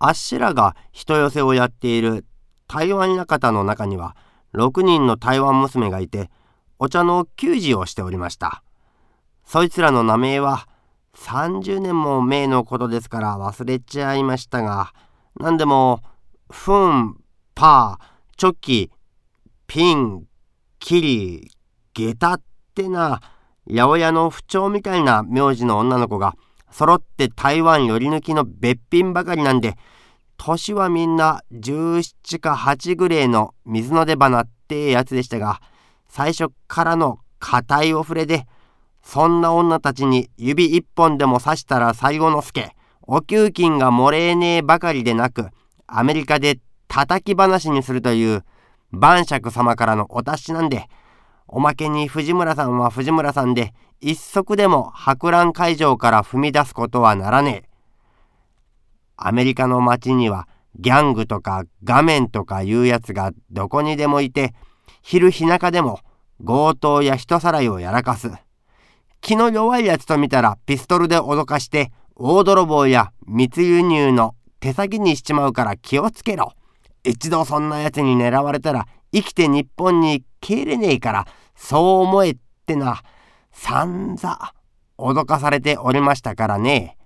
あっしらが人寄せをやっている台湾館の中には6人の台湾娘がいてお茶の給仕をしておりました。そいつらの名前は30年も前のことですから忘れちゃいましたが何でもフンパーチョキピンキリゲタってな八百屋の不調みたいな名字の女の子が揃って台湾寄り抜きのべっぴんばかりなんで年はみんな17か8ぐらいの水の出花ってやつでしたが最初からの硬いお触れでそんな女たちに指一本でも刺したら最後の助お給金がもれねえばかりでなくアメリカで叩き話にするという晩酌様からのお達しなんでおまけに藤村さんは藤村さんで一足でも博覧会場から踏み出すことはならねえ。アメリカの街にはギャングとか画面とかいうやつがどこにでもいて昼日中でも強盗や人さらいをやらかす。気の弱いやつと見たらピストルで脅かして大泥棒や密輸入の手先にしちまうから気をつけろ。一度そんなやつに狙われたら生きて日本に帰れねえからそう思えってな散々脅かされておりましたからね。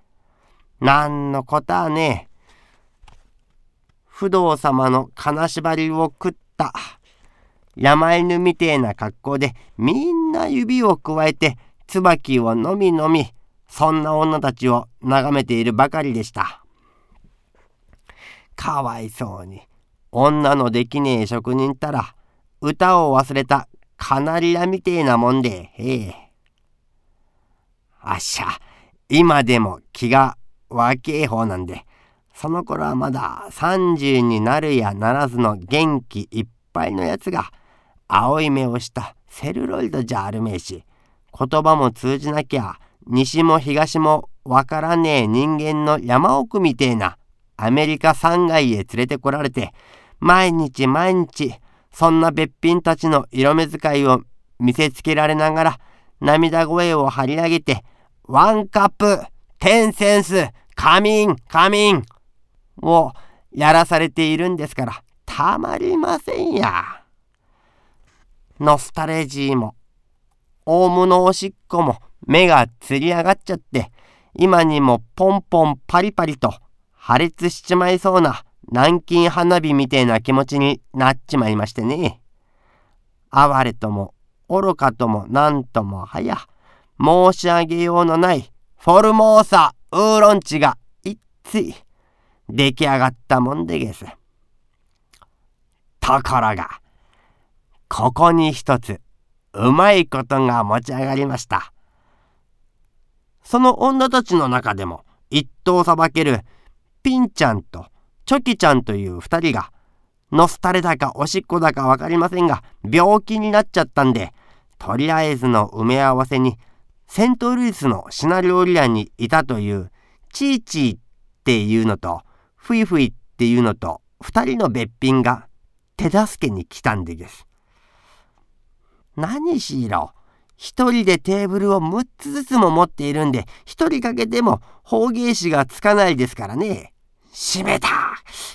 なんのことはね不動様の金縛りを食った山犬みてえな格好でみんな指をくわえて椿をのみのみそんな女たちを眺めているばかりでした。かわいそうに女のできねえ職人ったら歌を忘れたカナリアみてえなもんでへえ。あっしゃ今でも気が若え方なんでその頃はまだ30になるやならずの元気いっぱいのやつが青い目をしたセルロイドじゃあるめえし言葉も通じなきゃ西も東もわからねえ人間の山奥みてえなアメリカ山外へ連れてこられて毎日毎日そんなべっぴんたちの色目使いを見せつけられながら涙声を張り上げてワンカップテンセンスカミンカミンをやらされているんですからたまりませんや。ノスタレジーもオウムのおしっこも目がつり上がっちゃって今にもポンポンパリパリと破裂しちまいそうな南京花火みてえな気持ちになっちまいましてね。哀れとも愚かともなんともはや申し上げようのないフォルモーサウーロン茶がいっつい出来上がったもんでげす。ところがここに一つうまいことが持ち上がりました。その女たちの中でも一頭さばけるピンちゃんとチョキちゃんという二人がノスタレだかおしっこだか分かりませんが病気になっちゃったんでとりあえずの埋め合わせにセントルイスの品料理屋にいたというチーチーっていうのとフイフイっていうのと2人のべっぴんが手助けに来たんでです。何しろ一人でテーブルを6つずつも持っているんで一人かけても方言紙がつかないですからね。閉めた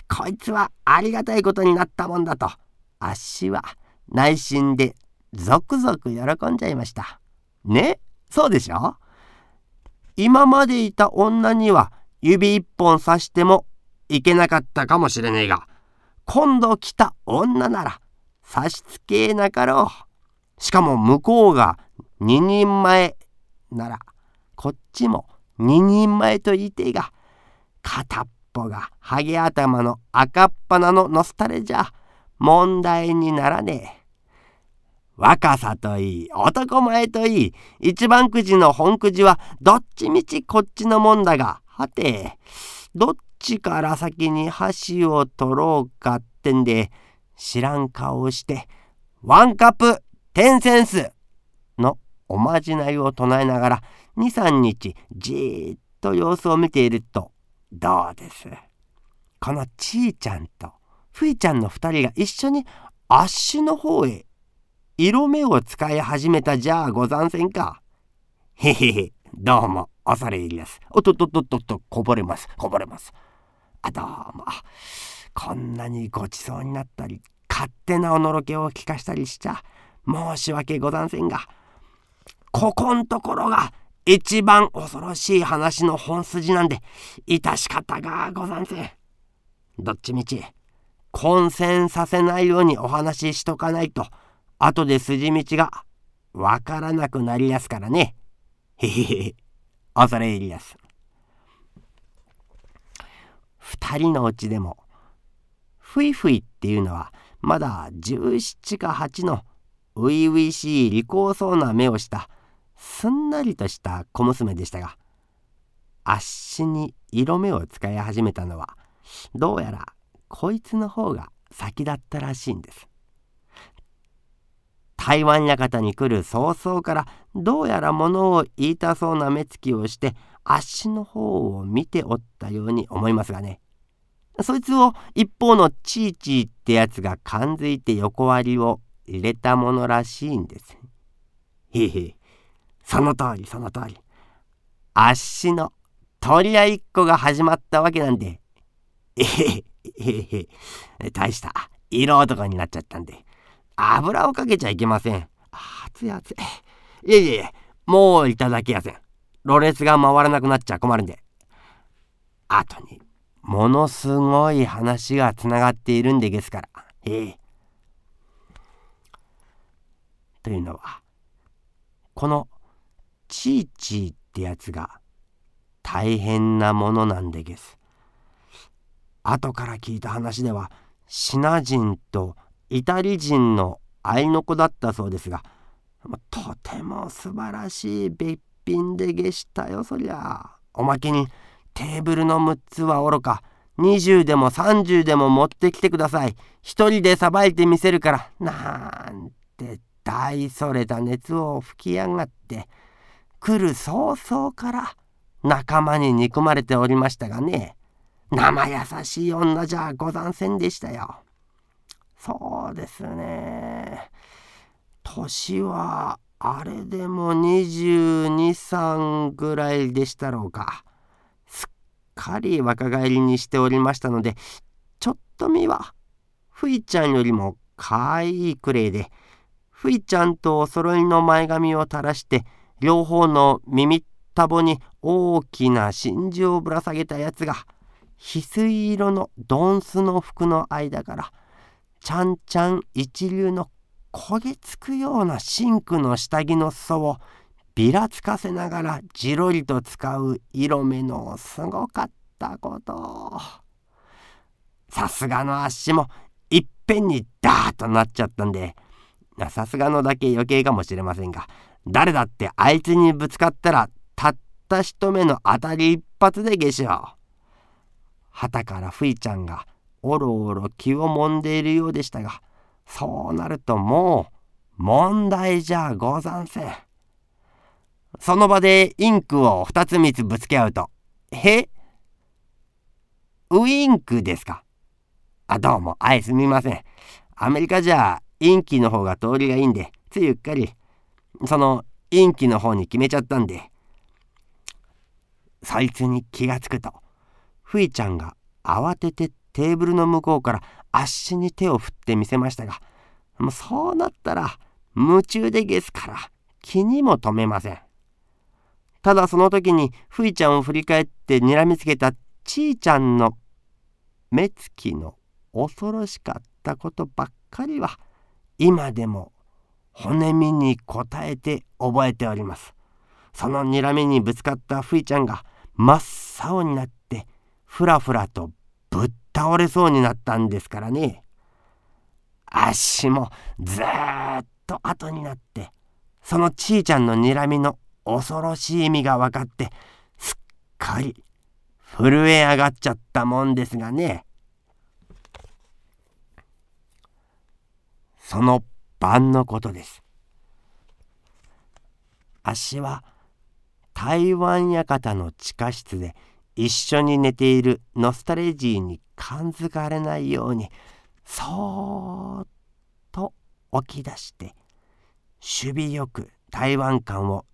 こいつはありがたいことになったもんだとあっしは内心でゾクゾク喜んじゃいました。ね?そうでしょ？今までいた女には指一本刺してもいけなかったかもしれねえが今度来た女なら差しつけなかろう。しかも向こうが2人前ならこっちも2人前と言いてえが片っぽがハゲ頭の赤っ鼻のノスタレじゃ問題にならねえ。若さといい男前といい一番くじの本くじはどっちみちこっちのもんだがはてどっちから先に箸を取ろうかってんで知らん顔をしてワンカップテンセンスのおまじないを唱えながら23日じーっと様子を見ているとどうです？このちーちゃんとふいちゃんの2人が一緒にあっしの方へ色目を使い始めたじゃあござんせんか。へへへ、どうも、恐れ入りです。おっとっとっとっとっと、こぼれます、こぼれます。あどうもこんなにごちそうになったり勝手なおのろけを聞かしたりしちゃ申し訳ござんせんがここんところが一番恐ろしい話の本筋なんで致し方がござんせん。どっちみち混戦させないようにお話ししとかないと後で筋道がわからなくなりやすからね。へへへ恐れ入りやす。二人のうちでもふいふいっていうのはまだ17か8の初々しい利口そうな目をしたすんなりとした小娘でしたがあっしに色目を使い始めたのはどうやらこいつの方が先だったらしいんです。台湾館に来る早々からどうやら物を言いたそうな目つきをしてあっしの方を見ておったように思いますがね。そいつを一方のチーチーってやつが感づいて横割りを入れたものらしいんです。へへ。その通りその通り。あっしの取り合いっこが始まったわけなんで。えへへへへ。大した色男になっちゃったんで。油をかけちゃいけません。熱い熱い。いえいえいえもういただけやせん。ろれつが回らなくなっちゃ困るんで。後にものすごい話がつながっているんでですから。ええ。というのはこのチーチーってやつが大変なものなんでげす。後から聞いた話ではシナ人とイタリ人の愛の子だったそうですがとても素晴らしいべっぴんでげしたよそりゃ。おまけにテーブルの6つはおろか20でも30でも持ってきてください。一人でさばいてみせるから。なんて大それた熱を吹き上がって。来る早々から。仲間に憎まれておりましたがね。生優しい女じゃござんせんでしたよ。そうですね。年はあれでも223ぐらいでしたろうか。すっかり若返りにしておりましたのでちょっと見はふいちゃんよりもかわいくれいでふいちゃんとお揃いの前髪を垂らして両方の耳たぼに大きな真珠をぶら下げたやつが翡翠色のドンスの服の間からちゃんちゃん一流の焦げつくような真紅の下着の裾をびらつかせながらじろりと使う色目のすごかったことさすがの足もいっぺんにダーッとなっちゃったんでさすがのだけ余計かもしれませんが誰だってあいつにぶつかったらたった一目の当たり一発で下しょう。旗からふいちゃんがおろおろ気をもんでいるようでしたがそうなるともう問題じゃござんせん。その場でインクを二つ三つぶつけ合うと「へウインクですか?」あどうもあいすみません。アメリカじゃインキの方が通りがいいんでついうっかりそのインキの方に決めちゃったんでそいつに気がつくとふいちゃんが慌ててテーブルの向こうからあっしに手を振ってみせましたがもうそうなったら夢中でゲスから気にも留めません。ただその時にふいちゃんを振り返って睨みつけたちいちゃんの目つきの恐ろしかったことばっかりは今でも骨身に応えて覚えております。その睨みにぶつかったふいちゃんが真っ青になってふらふらと倒れそうになったんですからね。足もずっと後になってそのちいちゃんの睨みの恐ろしい意味が分かってすっかり震え上がっちゃったもんですがね。その晩のことです。あっしは台湾館の地下室で一緒に寝ているノスタレジーに感づかれないようにそーっと起き出して守備よく台湾館を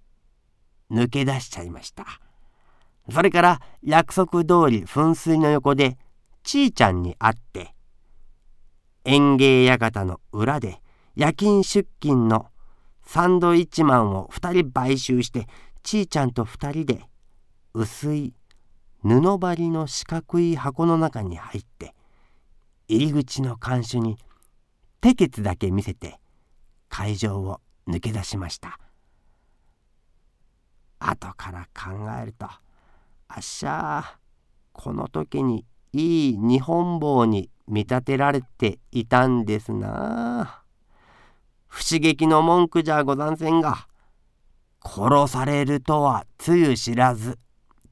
抜け出しちゃいました。それから約束通り噴水の横でちいちゃんに会って園芸館の裏で夜勤出勤のサンドイッチマンを2人買収してちいちゃんと2人で薄い布張りの四角い箱の中に入って入り口の看守に手ケツだけ見せて会場を抜け出しました。後から考えるとあっしゃこの時にいい日本棒に見立てられていたんですな。不思議の文句じゃござんせんが殺されるとはつゆ知らず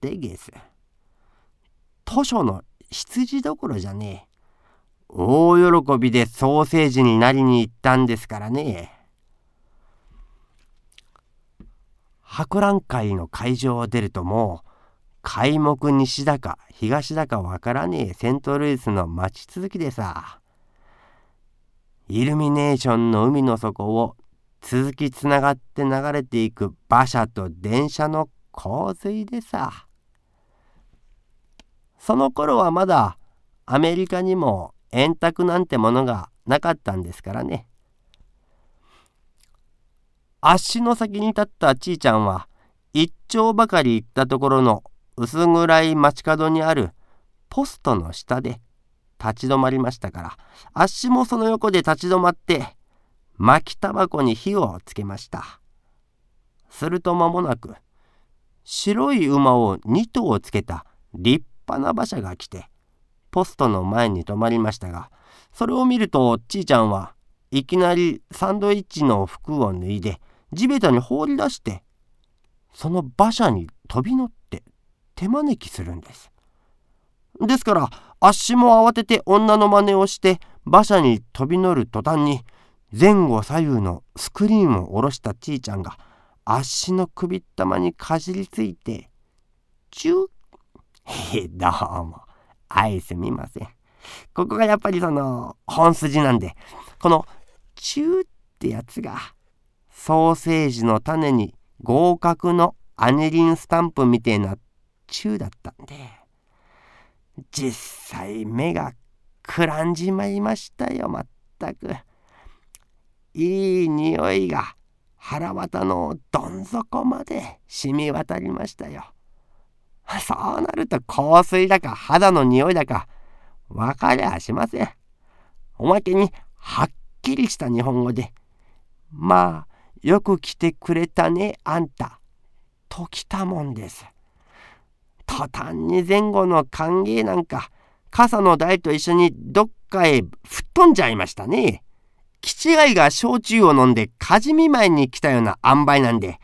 でげす。図書の羊どころじゃねえ。大喜びでソーセージになりに行ったんですからね。博覧会の会場を出るともう開目西だか東だかわからねえセントルイスの街続きでさ。イルミネーションの海の底を続きつながって流れていく馬車と電車の洪水でさ。その頃はまだアメリカにも円卓なんてものがなかったんですからね。足の先に立ったちいちゃんは一丁ばかり行ったところの薄暗い街角にあるポストの下で立ち止まりましたからあっしもその横で立ち止まって巻きタバコに火をつけました。すると間もなく白い馬を2頭つけた立派な馬車が来てポストの前に止まりましたがそれを見るとちいちゃんはいきなりサンドイッチの服を脱いで地べたに放り出してその馬車に飛び乗って手招きするんです。ですからあっしも慌てて女の真似をして馬車に飛び乗る途端に前後左右のスクリーンを下ろしたちいちゃんがあっしの首ったまにかじりついてチューへどうも。愛すみません。ここがやっぱりその本筋なんでこのチューってやつがソーセージの種に合格のアニリンスタンプみてえな中だったんで実際目がくらんじまいましたよまったく。いい匂いが腹渡のどん底まで染み渡りましたよ。そうなると香水だか肌の匂いだか分かりゃしません。おまけにはっきりした日本語で「まあよく来てくれたねあんた」ときたもんです。途端に前後の歓迎なんか傘の台と一緒にどっかへ吹っ飛んじゃいましたね。気違いが焼酎を飲んで火事見舞いに来たような塩梅なんで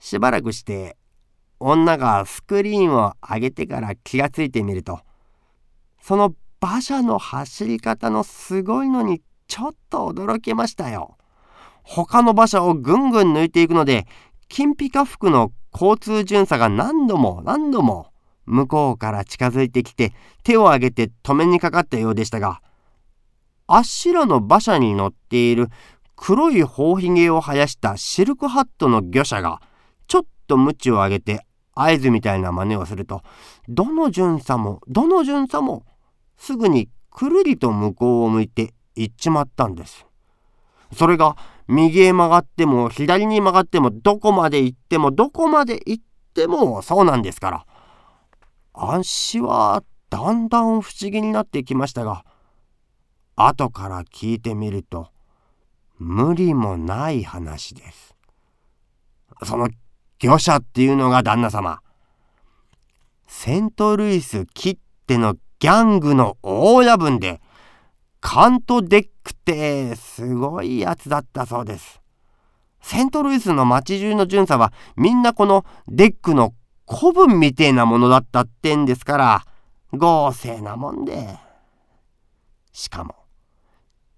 しばらくして女がスクリーンを上げてから気がついてみるとその馬車の走り方のすごいのにちょっと驚きましたよ。他の馬車をぐんぐん抜いていくので金ピカ服の交通巡査が何度も何度も向こうから近づいてきて手を挙げて止めにかかったようでしたがあっしらの馬車に乗っている黒い頬ひげを生やしたシルクハットの御者がちょっと鞭を上げて合図みたいな真似をするとどの巡査もどの巡査もすぐにくるりと向こうを向いて行っちまったんです。それが右へ曲がっても左に曲がってもどこまで行ってもどこまで行ってもそうなんですから。安心はだんだん不思議になってきましたが後から聞いてみると無理もない話です。その魚者っていうのが旦那様セントルイスきってのギャングの大親分でカントデックってすごいやつだったそうです。セントルイスの街中の巡査はみんなこのデックの子分みてえなものだったってんですから豪勢なもんで。しかも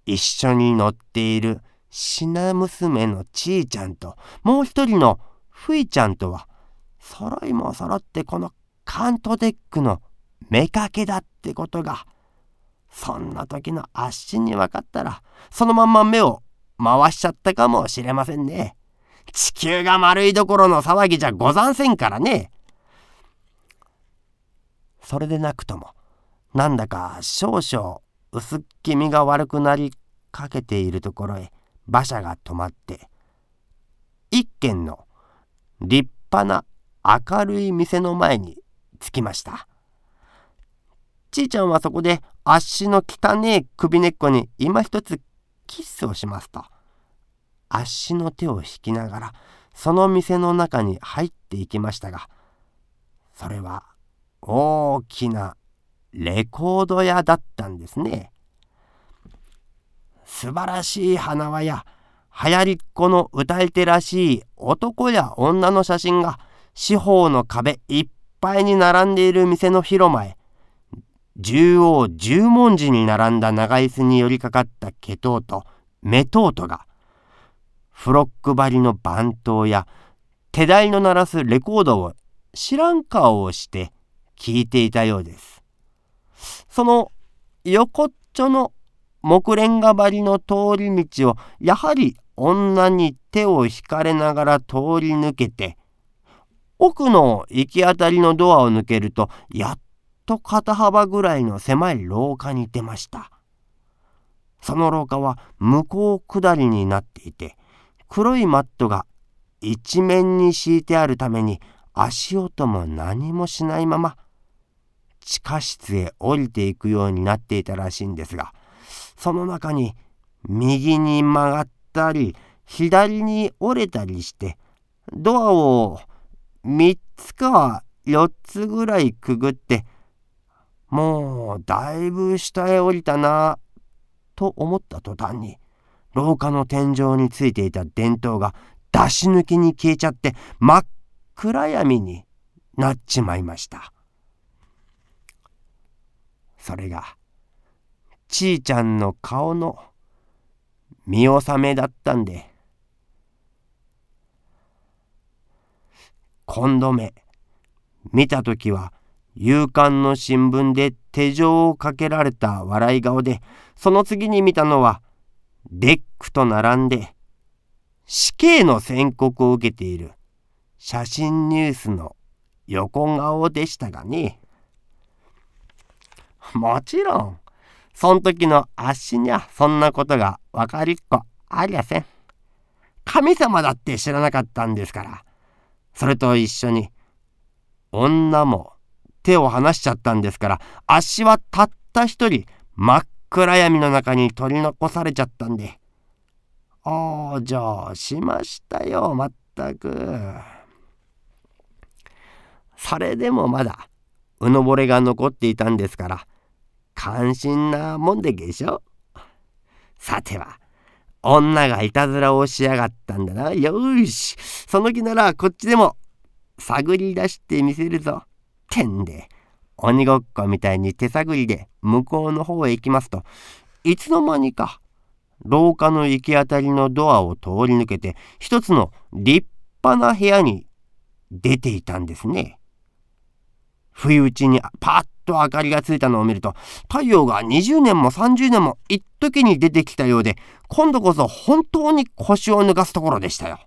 一緒に乗っている品娘のちいちゃんともう一人のふいちゃんとは揃いも揃ってこのカントデックの妾だってことがそんな時のあっしに分かったらそのまんま目を回しちゃったかもしれませんね。地球が丸いどころの騒ぎじゃござんせんからね。それでなくともなんだか少々薄っ気味が悪くなりかけているところへ馬車が止まって一軒の立派な明るい店の前に着きました。ちいちゃんはそこで足の汚ねえ首根っこに今一つキスをしますと足の手を引きながらその店の中に入っていきましたがそれは大きなレコード屋だったんですね。素晴らしい花輪や流行りっ子の歌い手らしい男や女の写真が四方の壁いっぱいに並んでいる店の広間へ縦横十文字に並んだ長椅子に寄りかかった毛頭と目頭とがフロック張りの番頭や手台の鳴らすレコードを知らん顔をして聞いていたようです。その横っちょの木レンガ張りの通り道をやはり女に手を引かれながら通り抜けて奥の行き当たりのドアを抜けるとやっと肩幅ぐらいの狭い廊下に出ました。その廊下は向こう下りになっていて黒いマットが一面に敷いてあるために足音も何もしないまま地下室へ降りていくようになっていたらしいんですがその中に右に曲がってたり左に折れたりしてドアを3つか4つぐらいくぐってもうだいぶ下へ降りたなと思った途端に廊下の天井についていた電灯が出し抜きに消えちゃって真っ暗闇になっちまいました。それがちいちゃんの顔の見納めだったんで今度目見た時は夕刊の新聞で手錠をかけられた笑い顔で、その次に見たのは、デックと並んで、死刑の宣告を受けている写真ニュースの横顔でしたがね。もちろん、そん時のあっしにゃそんなことが分かりっこありゃせん。神様だって知らなかったんですから。それと一緒に、女も手を離しちゃったんですから足はたった一人真っ暗闇の中に取り残されちゃったんで往生しましたよまったくそれでもまだうぬぼれが残っていたんですから感心なもんでげしょ。さては女がいたずらをしやがったんだな。よし。その気ならこっちでも探り出してみせるぞ。てんで鬼ごっこみたいに手探りで向こうの方へ行きますといつの間にか廊下の行き当たりのドアを通り抜けて一つの立派な部屋に出ていたんですね。不意打ちにパッと明かりがついたのを見ると太陽が20年も30年も一時に出てきたようで今度こそ本当に腰を抜かすところでしたよ。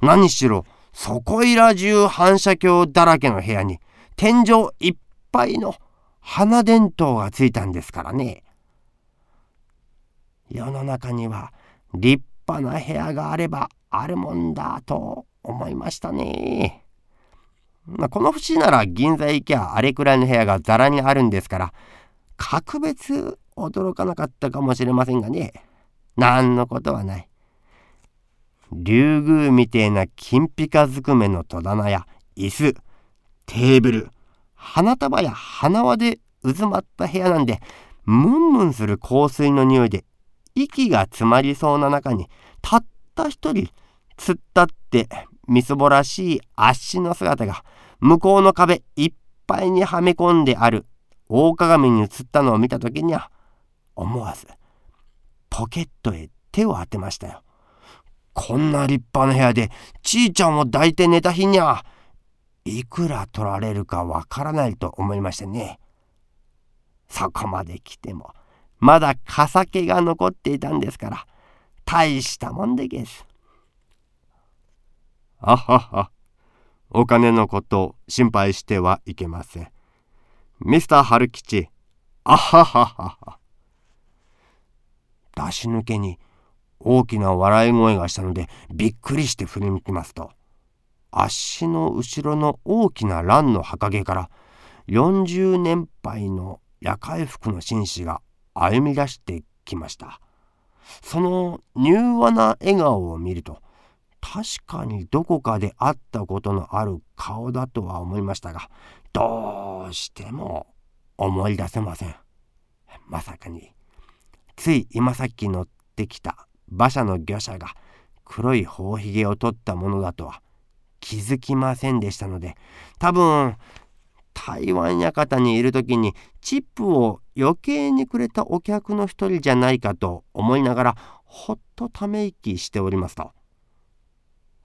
何しろそこいら中反射鏡だらけの部屋に天井いっぱいの花電灯がついたんですからね世の中には立派な部屋があればあるもんだと思いましたね。まあ、この節なら銀座行きゃあれくらいの部屋がざらにあるんですから格別驚かなかったかもしれませんがね何のことはない。竜宮みてえな金ピカずくめの戸棚や椅子テーブル花束や花輪で渦まった部屋なんでムンムンする香水の匂いで息が詰まりそうな中にたった一人突っ立ってみそぼらしい足の姿が向こうの壁いっぱいにはめ込んである大鏡に映ったのを見た時には思わずポケットへ手を当てましたよ。こんな立派な部屋でちいちゃんを抱いて寝た日にはいくら取られるかわからないと思いましてね。そこまで来ても、まだかけが残っていたんですから、大したもんでげす。あはは、お金のこと心配してはいけません。ミスター春吉、あはははは。出し抜けに大きな笑い声がしたのでびっくりして振り向きますと足の後ろの大きな蘭の墓毛から40年配の夜会服の紳士が歩み出してきましたその柔和な笑顔を見ると確かにどこかで会ったことのある顔だとは思いましたがどうしても思い出せません。まさかについ今さっき乗ってきた馬車の御者が黒い頬ひげを取ったものだとは気づきませんでしたので多分台湾館にいる時にチップを余計にくれたお客の一人じゃないかと思いながらほっとため息しておりますと。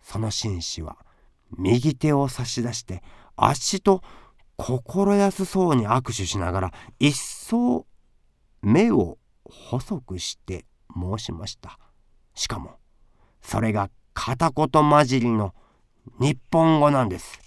その紳士は右手を差し出して足と心安そうに握手しながら一層目を細くして申しました。しかもそれが片言混じりの日本語なんです。